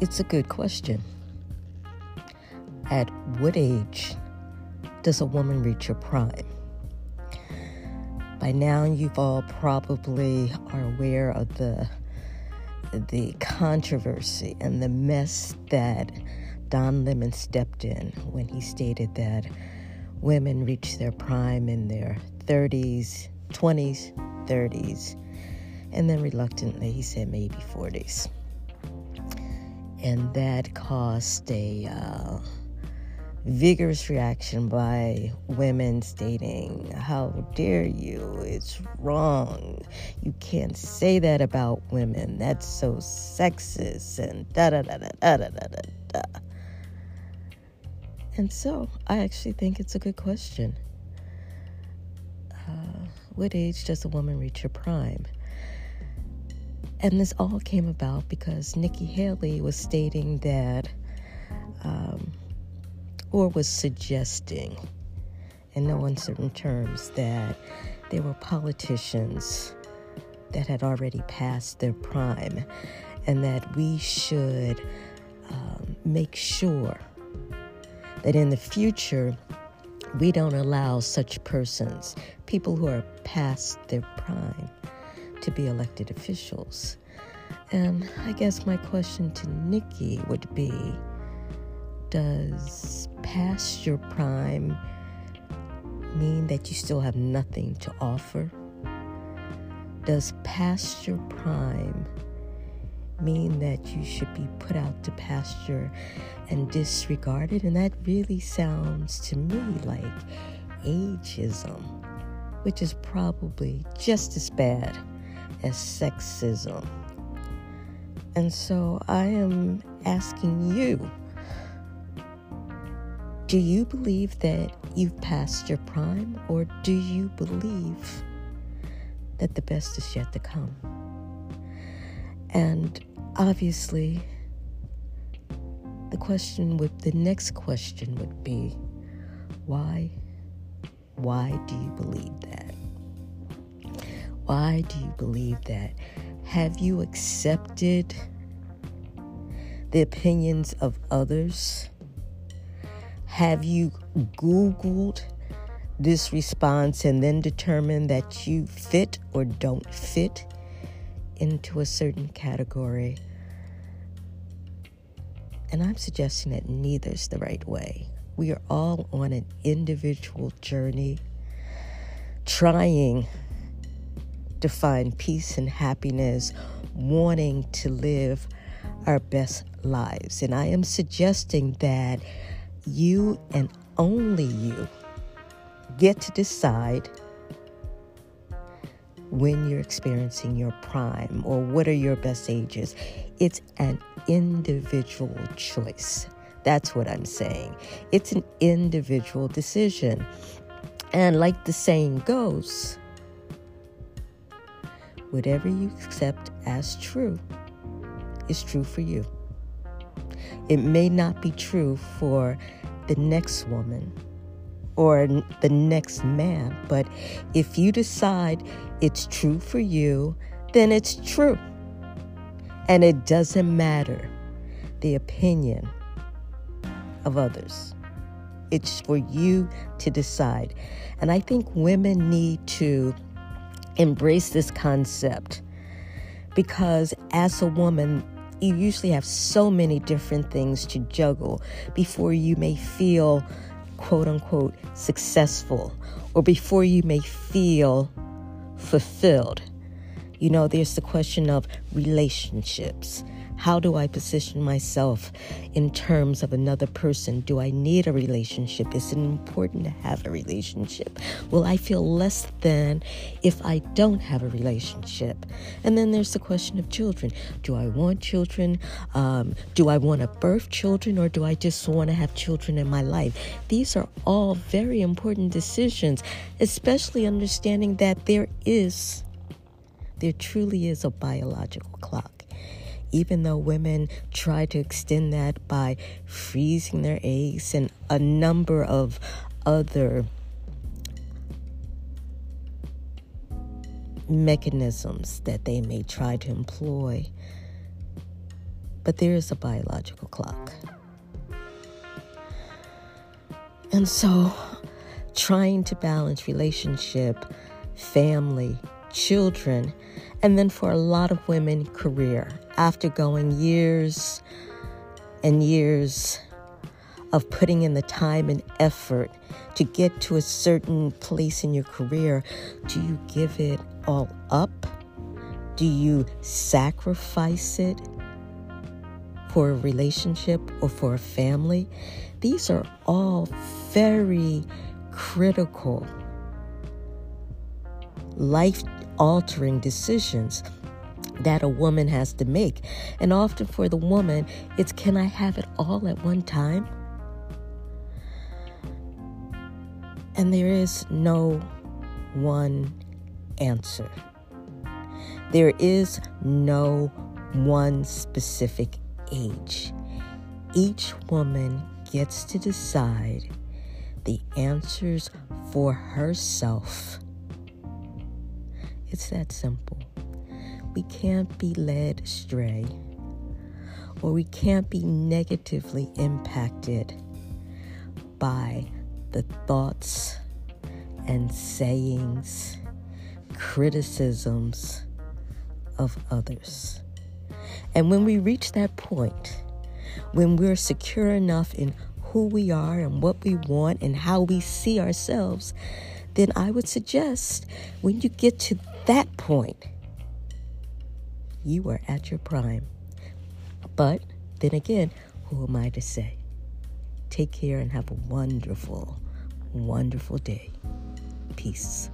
it's a good question. At what age does a woman reach her prime? By now, you've all probably are aware of the the controversy and the mess that Don Lemon stepped in when he stated that women reach their prime in their 30s, 20s, 30s, and then reluctantly he said maybe 40s. And that caused a uh, vigorous reaction by women stating, How dare you? It's wrong. You can't say that about women. That's so sexist and da da da da da da da da. And so I actually think it's a good question. Uh, what age does a woman reach her prime? And this all came about because Nikki Haley was stating that, um, or was suggesting, in no uncertain terms, that there were politicians that had already passed their prime and that we should um, make sure that in the future, we don't allow such persons, people who are past their prime, to be elected officials. And I guess my question to Nikki would be Does past your prime mean that you still have nothing to offer? Does past your prime mean that you should be put out to pasture and disregarded? And that really sounds to me like ageism, which is probably just as bad as sexism. And so I am asking you do you believe that you've passed your prime, or do you believe that the best is yet to come? And obviously, the question would, the next question would be, why? Why do you believe that? Why do you believe that? Have you accepted the opinions of others? Have you Googled this response and then determined that you fit or don't fit into a certain category. And I'm suggesting that neither is the right way. We are all on an individual journey trying to find peace and happiness, wanting to live our best lives. And I am suggesting that you and only you get to decide when you're experiencing your prime or what are your best ages. It's an individual choice. That's what I'm saying. It's an individual decision. And like the saying goes, whatever you accept as true is true for you. It may not be true for the next woman or the next man. But if you decide it's true for you, then it's true. And it doesn't matter the opinion of others. It's for you to decide. And I think women need to embrace this concept because as a woman, you usually have so many different things to juggle before you may feel quote unquote successful or before you may feel fulfilled. You know, there's the question of relationships. How do I position myself in terms of another person? Do I need a relationship? Is it important to have a relationship? Will I feel less than if I don't have a relationship? And then there's the question of children. Do I want children? Um, do I want to birth children or do I just want to have children in my life? These are all very important decisions, especially understanding that there is, there truly is a biological clock even though women try to extend that by freezing their eggs and a number of other mechanisms that they may try to employ. but there is a biological clock. And so, trying to balance relationship, family, children, and then for a lot of women, career. After going years and years of putting in the time and effort to get to a certain place in your career, do you give it all up? Do you sacrifice it for a relationship or for a family? These are all very critical, life altering decisions that a woman has to make. And often for the woman, it's can I have it all at one time? And there is no one answer. There is no one specific age. Each woman gets to decide the answers for herself. It's that simple. We can't be led astray or we can't be negatively impacted by the thoughts and sayings, criticisms of others. And when we reach that point, when we're secure enough in who we are and what we want and how we see ourselves, then I would suggest when you get to that point, you are at your prime. But then again, who am I to say? Take care and have a wonderful, wonderful day. Peace.